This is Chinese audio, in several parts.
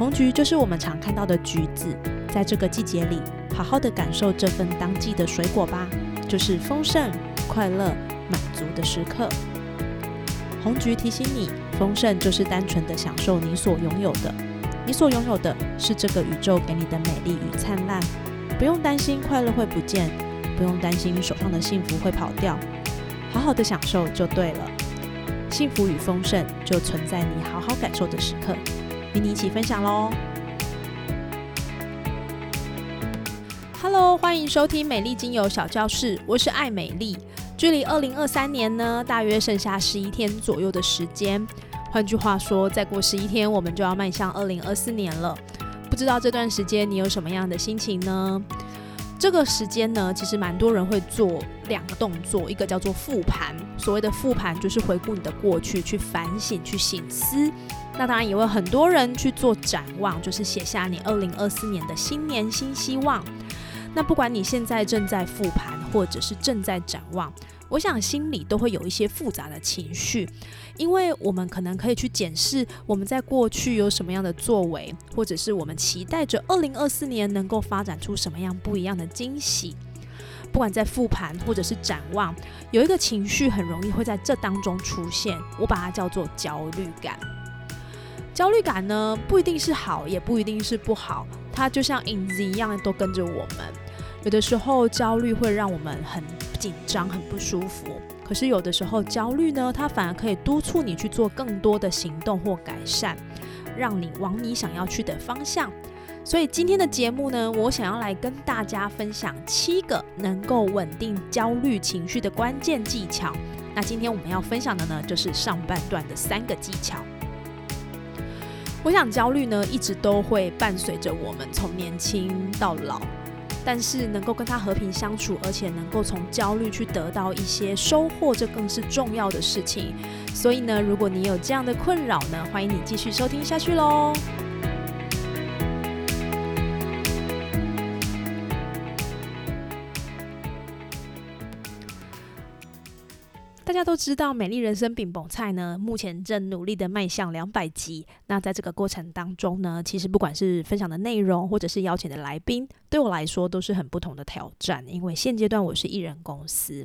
红橘就是我们常看到的橘子，在这个季节里，好好的感受这份当季的水果吧，就是丰盛、快乐、满足的时刻。红橘提醒你，丰盛就是单纯的享受你所拥有的，你所拥有的是这个宇宙给你的美丽与灿烂，不用担心快乐会不见，不用担心手上的幸福会跑掉，好好的享受就对了。幸福与丰盛就存在你好好感受的时刻。与你一起分享喽！Hello，欢迎收听美丽精油小教室，我是爱美丽。距离二零二三年呢，大约剩下十一天左右的时间。换句话说，再过十一天，我们就要迈向二零二四年了。不知道这段时间你有什么样的心情呢？这个时间呢，其实蛮多人会做两个动作，一个叫做复盘。所谓的复盘，就是回顾你的过去，去反省，去醒思。那当然也会很多人去做展望，就是写下你二零二四年的新年新希望。那不管你现在正在复盘，或者是正在展望，我想心里都会有一些复杂的情绪，因为我们可能可以去检视我们在过去有什么样的作为，或者是我们期待着二零二四年能够发展出什么样不一样的惊喜。不管在复盘或者是展望，有一个情绪很容易会在这当中出现，我把它叫做焦虑感。焦虑感呢，不一定是好，也不一定是不好，它就像影子一样，都跟着我们。有的时候焦虑会让我们很紧张、很不舒服，可是有的时候焦虑呢，它反而可以督促你去做更多的行动或改善，让你往你想要去的方向。所以今天的节目呢，我想要来跟大家分享七个能够稳定焦虑情绪的关键技巧。那今天我们要分享的呢，就是上半段的三个技巧。我想焦虑呢，一直都会伴随着我们从年轻到老，但是能够跟他和平相处，而且能够从焦虑去得到一些收获，这更是重要的事情。所以呢，如果你有这样的困扰呢，欢迎你继续收听下去喽。大家都知道，《美丽人生》饼蹦菜呢，目前正努力的迈向两百集。那在这个过程当中呢，其实不管是分享的内容，或者是邀请的来宾，对我来说都是很不同的挑战。因为现阶段我是艺人公司。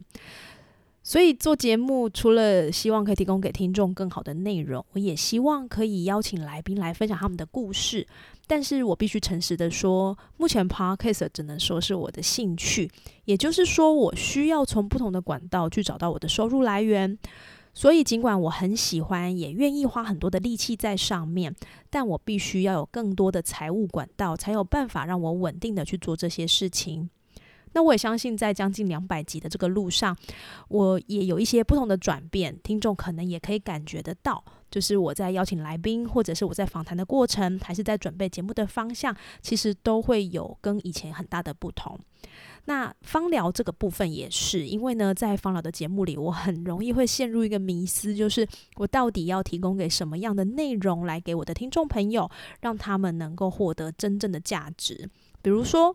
所以做节目，除了希望可以提供给听众更好的内容，我也希望可以邀请来宾来分享他们的故事。但是我必须诚实的说，目前 Podcast 只能说是我的兴趣，也就是说，我需要从不同的管道去找到我的收入来源。所以，尽管我很喜欢，也愿意花很多的力气在上面，但我必须要有更多的财务管道，才有办法让我稳定的去做这些事情。那我也相信，在将近两百集的这个路上，我也有一些不同的转变，听众可能也可以感觉得到，就是我在邀请来宾，或者是我在访谈的过程，还是在准备节目的方向，其实都会有跟以前很大的不同。那芳疗这个部分也是，因为呢，在芳疗的节目里，我很容易会陷入一个迷思，就是我到底要提供给什么样的内容来给我的听众朋友，让他们能够获得真正的价值，比如说。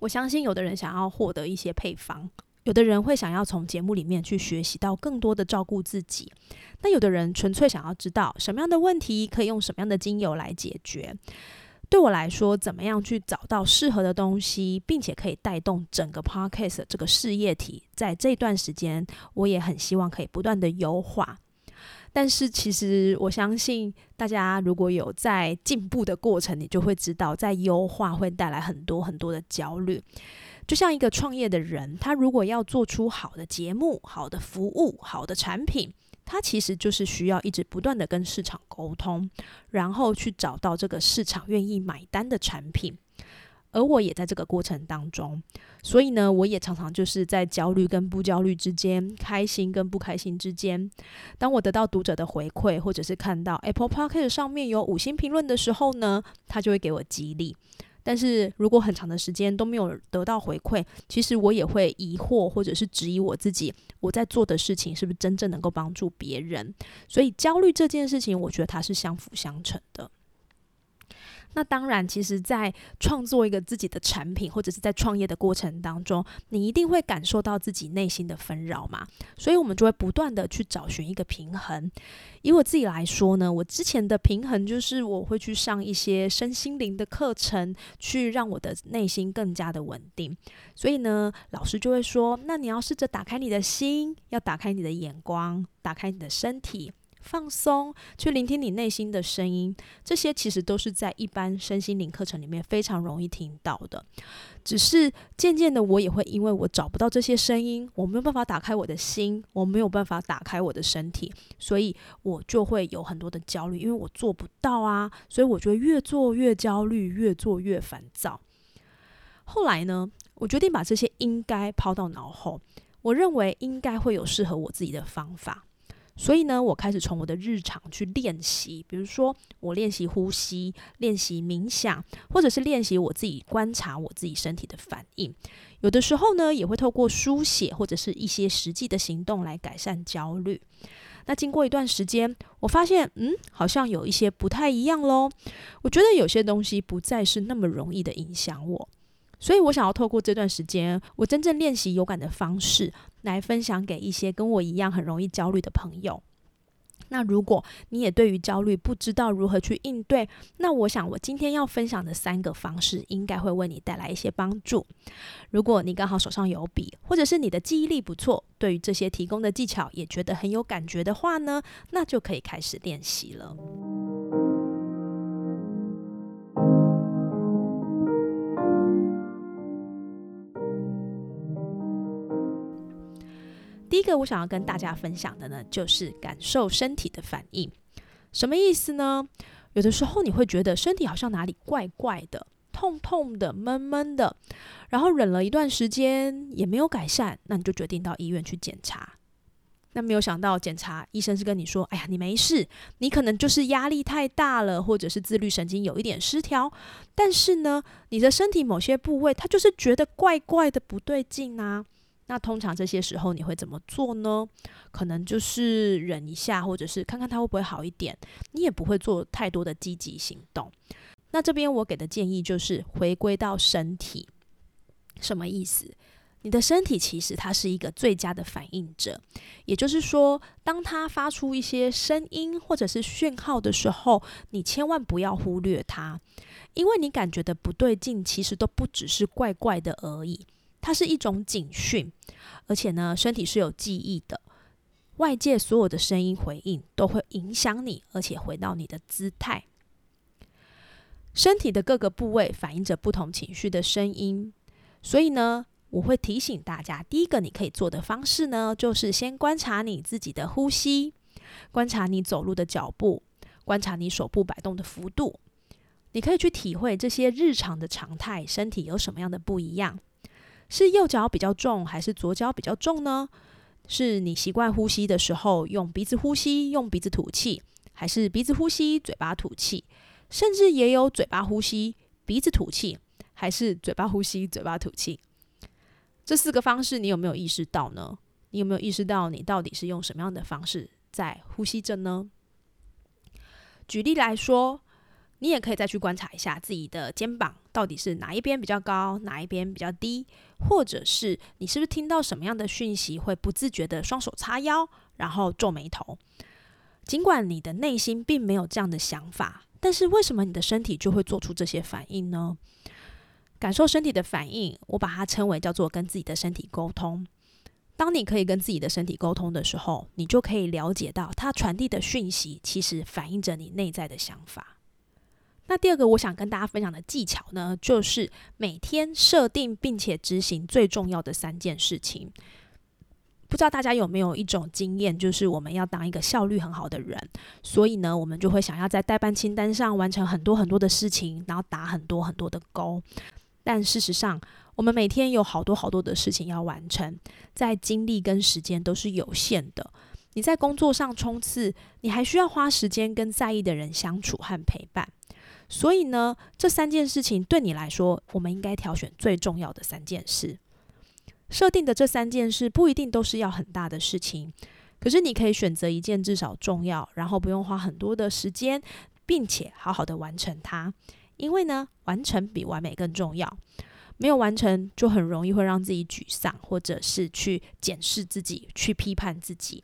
我相信有的人想要获得一些配方，有的人会想要从节目里面去学习到更多的照顾自己，那有的人纯粹想要知道什么样的问题可以用什么样的精油来解决。对我来说，怎么样去找到适合的东西，并且可以带动整个 podcast 这个事业体，在这段时间，我也很希望可以不断的优化。但是，其实我相信大家如果有在进步的过程，你就会知道，在优化会带来很多很多的焦虑。就像一个创业的人，他如果要做出好的节目、好的服务、好的产品，他其实就是需要一直不断的跟市场沟通，然后去找到这个市场愿意买单的产品。而我也在这个过程当中，所以呢，我也常常就是在焦虑跟不焦虑之间，开心跟不开心之间。当我得到读者的回馈，或者是看到 Apple Podcast 上面有五星评论的时候呢，他就会给我激励。但是如果很长的时间都没有得到回馈，其实我也会疑惑或者是质疑我自己，我在做的事情是不是真正能够帮助别人？所以焦虑这件事情，我觉得它是相辅相成的。那当然，其实，在创作一个自己的产品，或者是在创业的过程当中，你一定会感受到自己内心的纷扰嘛。所以，我们就会不断的去找寻一个平衡。以我自己来说呢，我之前的平衡就是我会去上一些身心灵的课程，去让我的内心更加的稳定。所以呢，老师就会说：“那你要试着打开你的心，要打开你的眼光，打开你的身体。”放松，去聆听你内心的声音，这些其实都是在一般身心灵课程里面非常容易听到的。只是渐渐的，我也会因为我找不到这些声音，我没有办法打开我的心，我没有办法打开我的身体，所以我就会有很多的焦虑，因为我做不到啊，所以我就会越做越焦虑，越做越烦躁。后来呢，我决定把这些应该抛到脑后，我认为应该会有适合我自己的方法。所以呢，我开始从我的日常去练习，比如说我练习呼吸、练习冥想，或者是练习我自己观察我自己身体的反应。有的时候呢，也会透过书写或者是一些实际的行动来改善焦虑。那经过一段时间，我发现，嗯，好像有一些不太一样喽。我觉得有些东西不再是那么容易的影响我。所以我想要透过这段时间，我真正练习有感的方式，来分享给一些跟我一样很容易焦虑的朋友。那如果你也对于焦虑不知道如何去应对，那我想我今天要分享的三个方式，应该会为你带来一些帮助。如果你刚好手上有笔，或者是你的记忆力不错，对于这些提供的技巧也觉得很有感觉的话呢，那就可以开始练习了。第一个我想要跟大家分享的呢，就是感受身体的反应。什么意思呢？有的时候你会觉得身体好像哪里怪怪的、痛痛的、闷闷的，然后忍了一段时间也没有改善，那你就决定到医院去检查。那没有想到检查医生是跟你说：“哎呀，你没事，你可能就是压力太大了，或者是自律神经有一点失调。但是呢，你的身体某些部位它就是觉得怪怪的，不对劲啊。”那通常这些时候你会怎么做呢？可能就是忍一下，或者是看看它会不会好一点。你也不会做太多的积极行动。那这边我给的建议就是回归到身体，什么意思？你的身体其实它是一个最佳的反应者，也就是说，当它发出一些声音或者是讯号的时候，你千万不要忽略它，因为你感觉的不对劲，其实都不只是怪怪的而已。它是一种警讯，而且呢，身体是有记忆的，外界所有的声音回应都会影响你，而且回到你的姿态。身体的各个部位反映着不同情绪的声音，所以呢，我会提醒大家，第一个你可以做的方式呢，就是先观察你自己的呼吸，观察你走路的脚步，观察你手部摆动的幅度，你可以去体会这些日常的常态，身体有什么样的不一样。是右脚比较重，还是左脚比较重呢？是你习惯呼吸的时候用鼻子呼吸，用鼻子吐气，还是鼻子呼吸，嘴巴吐气？甚至也有嘴巴呼吸，鼻子吐气，还是嘴巴呼吸，嘴巴吐气？这四个方式，你有没有意识到呢？你有没有意识到你到底是用什么样的方式在呼吸着呢？举例来说。你也可以再去观察一下自己的肩膀到底是哪一边比较高，哪一边比较低，或者是你是不是听到什么样的讯息会不自觉的双手叉腰，然后皱眉头。尽管你的内心并没有这样的想法，但是为什么你的身体就会做出这些反应呢？感受身体的反应，我把它称为叫做跟自己的身体沟通。当你可以跟自己的身体沟通的时候，你就可以了解到它传递的讯息其实反映着你内在的想法。那第二个我想跟大家分享的技巧呢，就是每天设定并且执行最重要的三件事情。不知道大家有没有一种经验，就是我们要当一个效率很好的人，所以呢，我们就会想要在代办清单上完成很多很多的事情，然后打很多很多的勾。但事实上，我们每天有好多好多的事情要完成，在精力跟时间都是有限的。你在工作上冲刺，你还需要花时间跟在意的人相处和陪伴。所以呢，这三件事情对你来说，我们应该挑选最重要的三件事。设定的这三件事不一定都是要很大的事情，可是你可以选择一件至少重要，然后不用花很多的时间，并且好好的完成它。因为呢，完成比完美更重要。没有完成，就很容易会让自己沮丧，或者是去检视自己，去批判自己。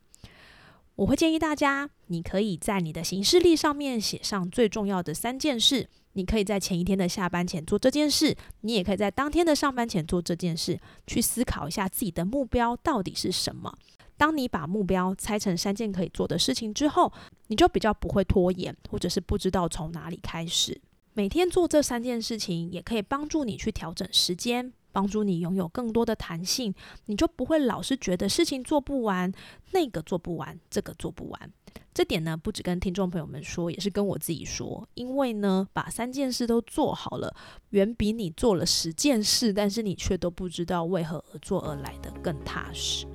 我会建议大家，你可以在你的行事历上面写上最重要的三件事。你可以在前一天的下班前做这件事，你也可以在当天的上班前做这件事，去思考一下自己的目标到底是什么。当你把目标拆成三件可以做的事情之后，你就比较不会拖延，或者是不知道从哪里开始。每天做这三件事情，也可以帮助你去调整时间，帮助你拥有更多的弹性，你就不会老是觉得事情做不完，那个做不完，这个做不完。这点呢，不止跟听众朋友们说，也是跟我自己说，因为呢，把三件事都做好了，远比你做了十件事，但是你却都不知道为何而做而来的更踏实。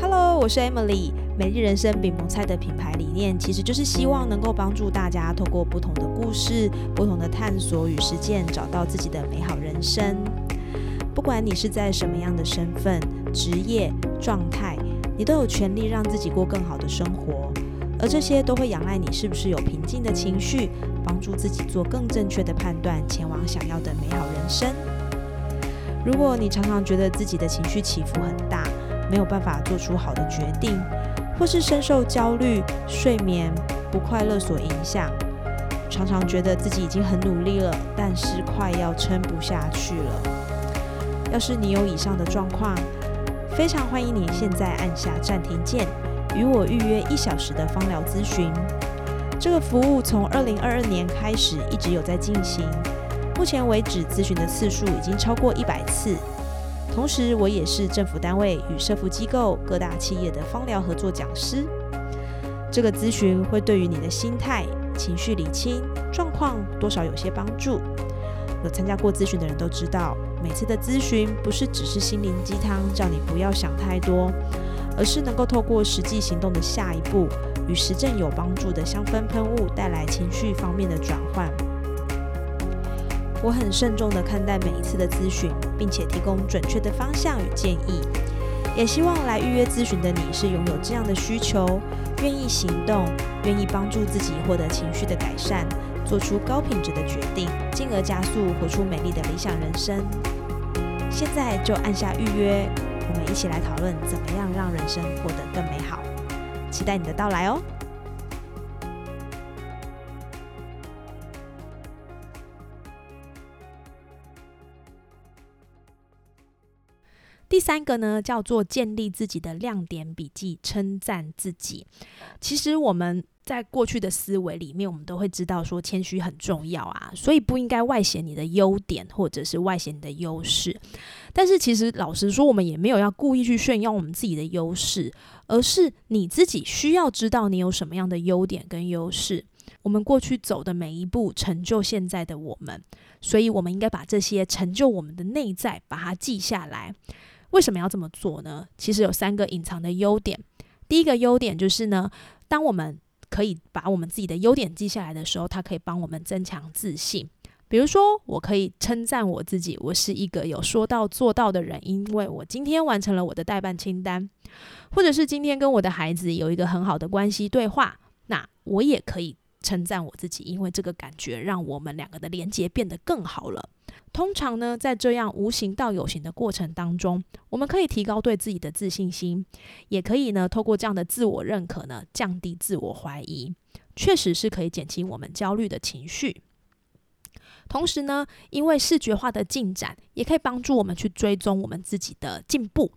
Hello，我是 Emily。美丽人生饼萌菜的品牌理念，其实就是希望能够帮助大家透过不同的故事、不同的探索与实践，找到自己的美好人生。不管你是在什么样的身份、职业、状态，你都有权利让自己过更好的生活。而这些都会仰赖你是不是有平静的情绪，帮助自己做更正确的判断，前往想要的美好人生。如果你常常觉得自己的情绪起伏很大，没有办法做出好的决定。或是深受焦虑、睡眠不快乐所影响，常常觉得自己已经很努力了，但是快要撑不下去了。要是你有以上的状况，非常欢迎你现在按下暂停键，与我预约一小时的芳疗咨询。这个服务从二零二二年开始一直有在进行，目前为止咨询的次数已经超过一百次。同时，我也是政府单位与社福机构、各大企业的芳疗合作讲师。这个咨询会对于你的心态、情绪理清状况多少有些帮助。有参加过咨询的人都知道，每次的咨询不是只是心灵鸡汤，叫你不要想太多，而是能够透过实际行动的下一步，与实证有帮助的香氛喷雾带来情绪方面的转换。我很慎重地看待每一次的咨询，并且提供准确的方向与建议。也希望来预约咨询的你是拥有这样的需求，愿意行动，愿意帮助自己获得情绪的改善，做出高品质的决定，进而加速活出美丽的理想人生。现在就按下预约，我们一起来讨论怎么样让人生过得更美好。期待你的到来哦！三个呢，叫做建立自己的亮点笔记，称赞自己。其实我们在过去的思维里面，我们都会知道说谦虚很重要啊，所以不应该外显你的优点，或者是外显你的优势。但是其实老实说，我们也没有要故意去炫耀我们自己的优势，而是你自己需要知道你有什么样的优点跟优势。我们过去走的每一步，成就现在的我们，所以我们应该把这些成就我们的内在，把它记下来。为什么要这么做呢？其实有三个隐藏的优点。第一个优点就是呢，当我们可以把我们自己的优点记下来的时候，它可以帮我们增强自信。比如说，我可以称赞我自己，我是一个有说到做到的人，因为我今天完成了我的代办清单，或者是今天跟我的孩子有一个很好的关系对话，那我也可以称赞我自己，因为这个感觉让我们两个的连接变得更好了。通常呢，在这样无形到有形的过程当中，我们可以提高对自己的自信心，也可以呢，透过这样的自我认可呢，降低自我怀疑，确实是可以减轻我们焦虑的情绪。同时呢，因为视觉化的进展，也可以帮助我们去追踪我们自己的进步。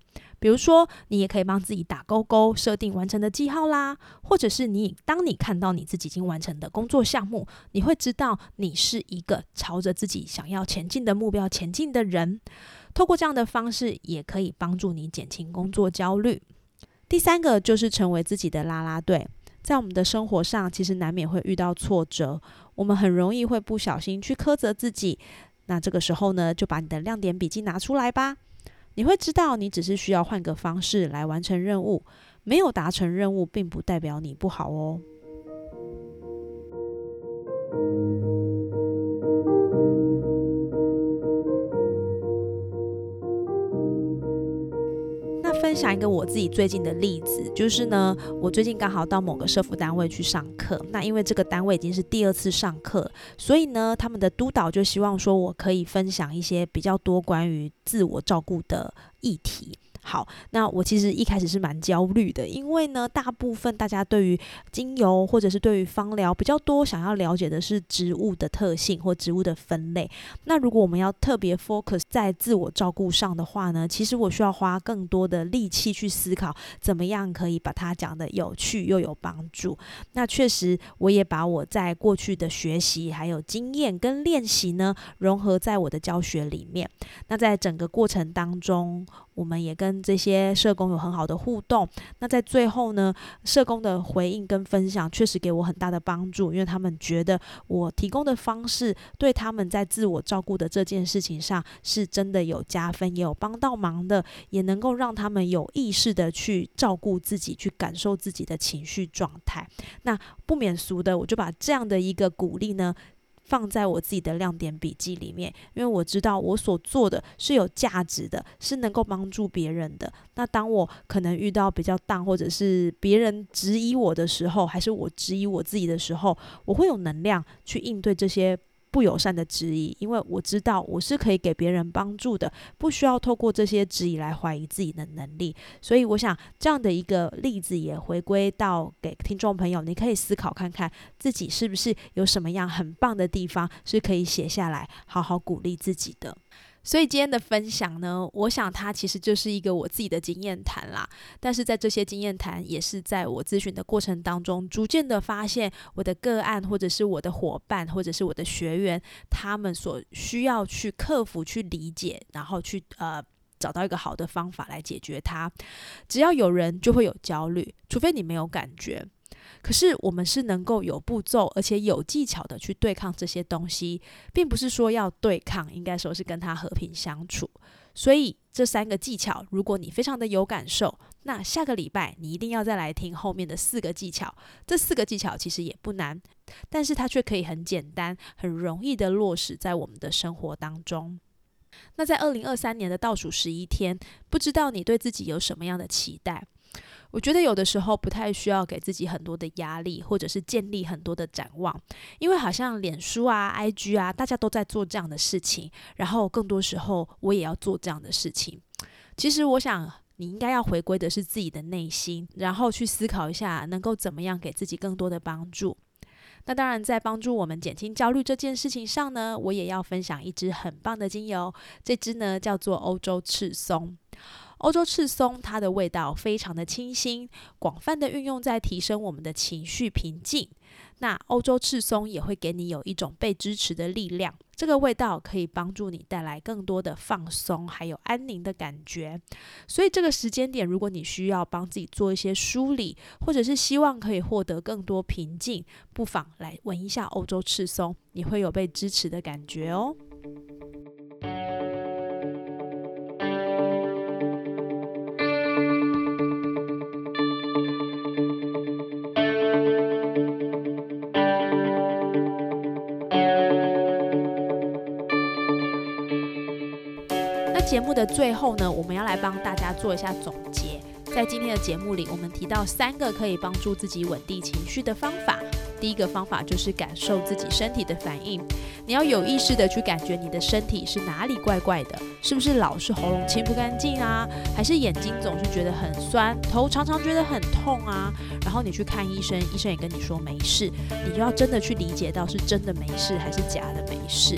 比如说，你也可以帮自己打勾勾，设定完成的记号啦，或者是你当你看到你自己已经完成的工作项目，你会知道你是一个朝着自己想要前进的目标前进的人。透过这样的方式，也可以帮助你减轻工作焦虑。第三个就是成为自己的啦啦队。在我们的生活上，其实难免会遇到挫折，我们很容易会不小心去苛责自己。那这个时候呢，就把你的亮点笔记拿出来吧。你会知道，你只是需要换个方式来完成任务，没有达成任务，并不代表你不好哦。分享一个我自己最近的例子，就是呢，我最近刚好到某个社服单位去上课，那因为这个单位已经是第二次上课，所以呢，他们的督导就希望说我可以分享一些比较多关于自我照顾的议题。好，那我其实一开始是蛮焦虑的，因为呢，大部分大家对于精油或者是对于芳疗比较多，想要了解的是植物的特性或植物的分类。那如果我们要特别 focus 在自我照顾上的话呢，其实我需要花更多的力气去思考，怎么样可以把它讲的有趣又有帮助。那确实，我也把我在过去的学习还有经验跟练习呢，融合在我的教学里面。那在整个过程当中，我们也跟这些社工有很好的互动。那在最后呢，社工的回应跟分享确实给我很大的帮助，因为他们觉得我提供的方式对他们在自我照顾的这件事情上是真的有加分，也有帮到忙的，也能够让他们有意识的去照顾自己，去感受自己的情绪状态。那不免俗的，我就把这样的一个鼓励呢。放在我自己的亮点笔记里面，因为我知道我所做的是有价值的，是能够帮助别人的。那当我可能遇到比较淡，或者是别人质疑我的时候，还是我质疑我自己的时候，我会有能量去应对这些。不友善的质疑，因为我知道我是可以给别人帮助的，不需要透过这些质疑来怀疑自己的能力。所以，我想这样的一个例子也回归到给听众朋友，你可以思考看看自己是不是有什么样很棒的地方是可以写下来，好好鼓励自己的。所以今天的分享呢，我想它其实就是一个我自己的经验谈啦。但是在这些经验谈，也是在我咨询的过程当中，逐渐的发现我的个案，或者是我的伙伴，或者是我的学员，他们所需要去克服、去理解，然后去呃找到一个好的方法来解决它。只要有人，就会有焦虑，除非你没有感觉。可是我们是能够有步骤，而且有技巧的去对抗这些东西，并不是说要对抗，应该说是跟他和平相处。所以这三个技巧，如果你非常的有感受，那下个礼拜你一定要再来听后面的四个技巧。这四个技巧其实也不难，但是它却可以很简单、很容易的落实在我们的生活当中。那在二零二三年的倒数十一天，不知道你对自己有什么样的期待？我觉得有的时候不太需要给自己很多的压力，或者是建立很多的展望，因为好像脸书啊、IG 啊，大家都在做这样的事情，然后更多时候我也要做这样的事情。其实我想，你应该要回归的是自己的内心，然后去思考一下，能够怎么样给自己更多的帮助。那当然，在帮助我们减轻焦虑这件事情上呢，我也要分享一支很棒的精油，这支呢叫做欧洲赤松。欧洲赤松，它的味道非常的清新，广泛的运用在提升我们的情绪平静。那欧洲赤松也会给你有一种被支持的力量，这个味道可以帮助你带来更多的放松，还有安宁的感觉。所以这个时间点，如果你需要帮自己做一些梳理，或者是希望可以获得更多平静，不妨来闻一下欧洲赤松，你会有被支持的感觉哦。的最后呢，我们要来帮大家做一下总结。在今天的节目里，我们提到三个可以帮助自己稳定情绪的方法。第一个方法就是感受自己身体的反应，你要有意识的去感觉你的身体是哪里怪怪的，是不是老是喉咙清不干净啊？还是眼睛总是觉得很酸，头常常觉得很痛啊？然后你去看医生，医生也跟你说没事，你就要真的去理解到是真的没事还是假的没事。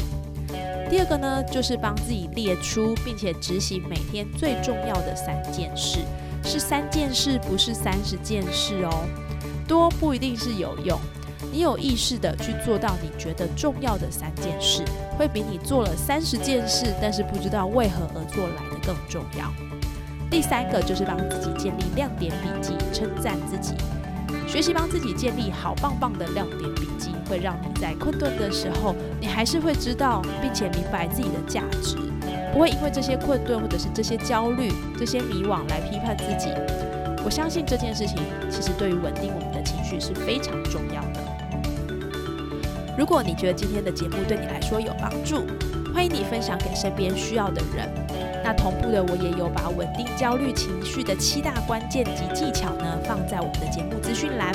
第二个呢，就是帮自己列出并且执行每天最重要的三件事，是三件事，不是三十件事哦。多不一定是有用，你有意识的去做到你觉得重要的三件事，会比你做了三十件事，但是不知道为何而做来的更重要。第三个就是帮自己建立亮点笔记，称赞自己。学习帮自己建立好棒棒的亮点笔记，会让你在困顿的时候，你还是会知道并且明白自己的价值，不会因为这些困顿或者是这些焦虑、这些迷惘来批判自己。我相信这件事情其实对于稳定我们的情绪是非常重要的。如果你觉得今天的节目对你来说有帮助，欢迎你分享给身边需要的人。那同步的，我也有把稳定焦虑情绪的七大关键及技巧呢放在我们的节目资讯栏。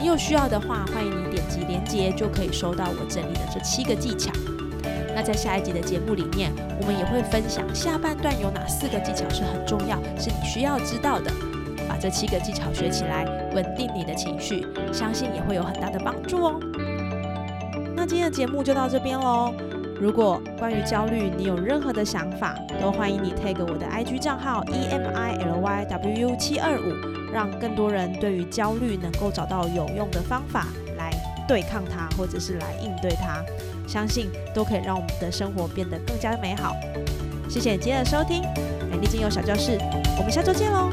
你有需要的话，欢迎你点击连接，就可以收到我整理的这七个技巧。那在下一集的节目里面，我们也会分享下半段有哪四个技巧是很重要，是你需要知道的。把这七个技巧学起来，稳定你的情绪，相信也会有很大的帮助哦。那今天的节目就到这边喽。如果关于焦虑你有任何的想法，都欢迎你 tag 我的 IG 账号 e m i l y w u 七二五，让更多人对于焦虑能够找到有用的方法来对抗它，或者是来应对它。相信都可以让我们的生活变得更加美好。谢谢今天的收听，美丽精油小教室，我们下周见喽。